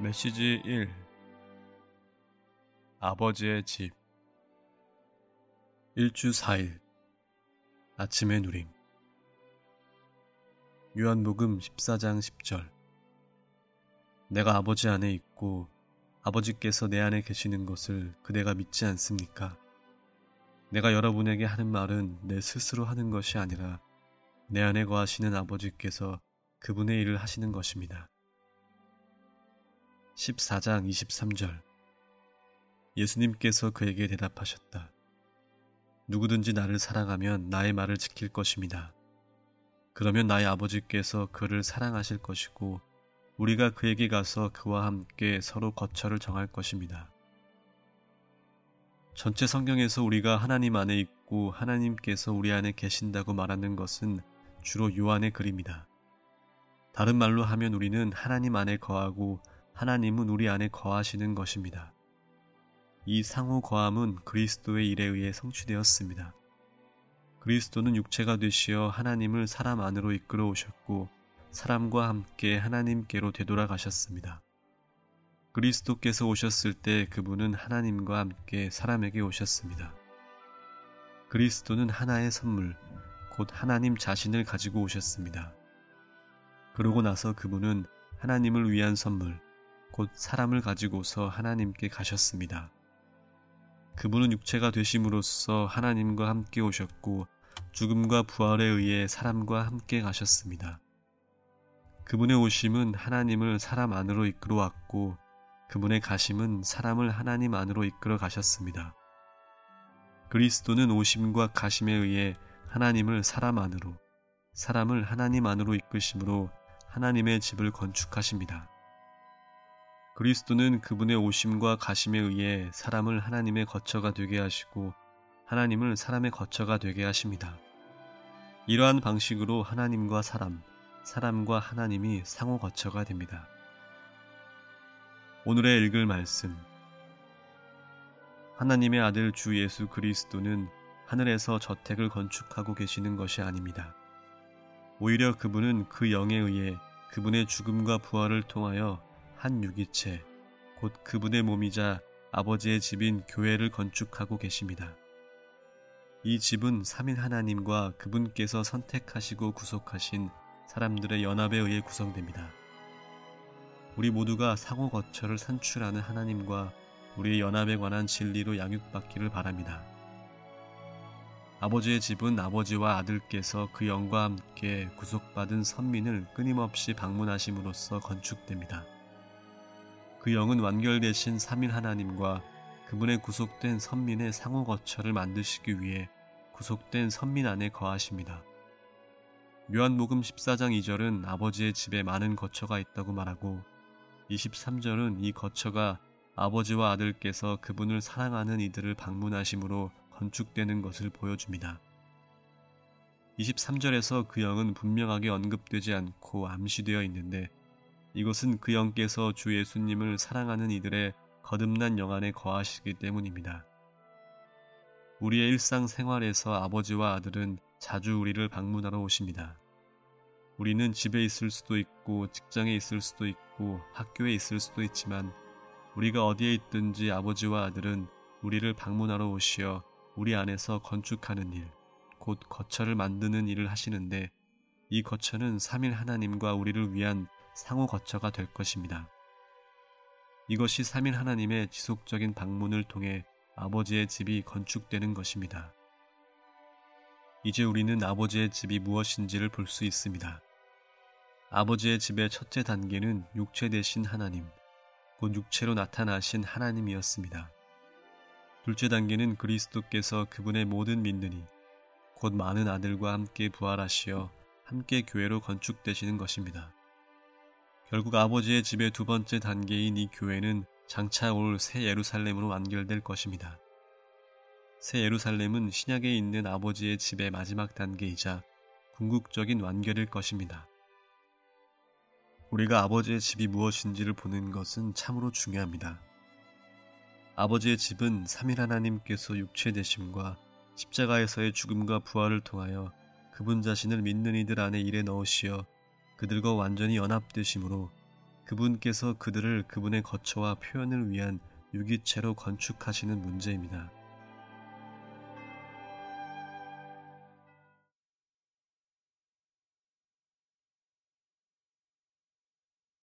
메시지 1 아버지의 집. 1주 4일. 아침의 누림. 요한복음 14장 10절. 내가 아버지 안에 있고 아버지께서 내 안에 계시는 것을 그대가 믿지 않습니까? 내가 여러분에게 하는 말은 내 스스로 하는 것이 아니라 내 안에 거하시는 아버지께서 그분의 일을 하시는 것입니다. 14장 23절 예수님께서 그에게 대답하셨다. 누구든지 나를 사랑하면 나의 말을 지킬 것입니다. 그러면 나의 아버지께서 그를 사랑하실 것이고 우리가 그에게 가서 그와 함께 서로 거처를 정할 것입니다. 전체 성경에서 우리가 하나님 안에 있고 하나님께서 우리 안에 계신다고 말하는 것은 주로 요한의 글입니다. 다른 말로 하면 우리는 하나님 안에 거하고 하나님은 우리 안에 거하시는 것입니다. 이 상호 거함은 그리스도의 일에 의해 성취되었습니다. 그리스도는 육체가 되시어 하나님을 사람 안으로 이끌어 오셨고 사람과 함께 하나님께로 되돌아가셨습니다. 그리스도께서 오셨을 때 그분은 하나님과 함께 사람에게 오셨습니다. 그리스도는 하나의 선물, 곧 하나님 자신을 가지고 오셨습니다. 그러고 나서 그분은 하나님을 위한 선물, 곧 사람을 가지고서 하나님께 가셨습니다. 그분은 육체가 되심으로써 하나님과 함께 오셨고 죽음과 부활에 의해 사람과 함께 가셨습니다. 그분의 오심은 하나님을 사람 안으로 이끌어 왔고 그분의 가심은 사람을 하나님 안으로 이끌어 가셨습니다. 그리스도는 오심과 가심에 의해 하나님을 사람 안으로, 사람을 하나님 안으로 이끄심으로 하나님의 집을 건축하십니다. 그리스도는 그분의 오심과 가심에 의해 사람을 하나님의 거처가 되게 하시고 하나님을 사람의 거처가 되게 하십니다. 이러한 방식으로 하나님과 사람, 사람과 하나님이 상호 거처가 됩니다. 오늘의 읽을 말씀. 하나님의 아들 주 예수 그리스도는 하늘에서 저택을 건축하고 계시는 것이 아닙니다. 오히려 그분은 그 영에 의해 그분의 죽음과 부활을 통하여 한 유기체, 곧 그분의 몸이자 아버지의 집인 교회를 건축하고 계십니다. 이 집은 3인 하나님과 그분께서 선택하시고 구속하신 사람들의 연합에 의해 구성됩니다. 우리 모두가 상호 거처를 산출하는 하나님과 우리의 연합에 관한 진리로 양육받기를 바랍니다. 아버지의 집은 아버지와 아들께서 그 영과 함께 구속받은 선민을 끊임없이 방문하심으로써 건축됩니다. 그 영은 완결되신 3인 하나님과 그분의 구속된 선민의 상호 거처를 만드시기 위해 구속된 선민 안에 거하십니다. 요한복음 14장 2절은 아버지의 집에 많은 거처가 있다고 말하고 23절은 이 거처가 아버지와 아들께서 그분을 사랑하는 이들을 방문하심으로 건축되는 것을 보여줍니다. 23절에서 그 영은 분명하게 언급되지 않고 암시되어 있는데 이것은 그 영께서 주 예수님을 사랑하는 이들의 거듭난 영 안에 거하시기 때문입니다. 우리의 일상 생활에서 아버지와 아들은 자주 우리를 방문하러 오십니다. 우리는 집에 있을 수도 있고 직장에 있을 수도 있고 학교에 있을 수도 있지만 우리가 어디에 있든지 아버지와 아들은 우리를 방문하러 오시어 우리 안에서 건축하는 일, 곧 거처를 만드는 일을 하시는데 이 거처는 3일 하나님과 우리를 위한 상호 거처가 될 것입니다. 이것이 3일 하나님의 지속적인 방문을 통해 아버지의 집이 건축되는 것입니다. 이제 우리는 아버지의 집이 무엇인지를 볼 수 있습니다. 아버지의 집의 첫째 단계는 육체 대신 하나님, 곧 육체로 나타나신 하나님이었습니다. 둘째 단계는 그리스도께서 그분의 모든 이, 곧 많은 아들과 함께 부활하시어 함께 교회로 건축되시는 것입니다. 결국 아버지의 집의 두 번째 단계인 이 교회는 장차 올 새 예루살렘으로 완결될 것입니다. 새 예루살렘은 신약에 있는 아버지의 집의 마지막 단계이자 궁극적인 완결일 것입니다. 우리가 아버지의 집이 무엇인지를 보는 것은 참으로 중요합니다. 아버지의 집은 3일 하나님께서 육체 되심과 십자가에서의 죽음과 부활을 통하여 그분 자신을 믿는 이들 안에 일에 넣으시어 그들과 완전히 연합되심으로 그분께서 그들을 그분의 거처와 표현을 위한 유기체로 건축하시는 문제입니다.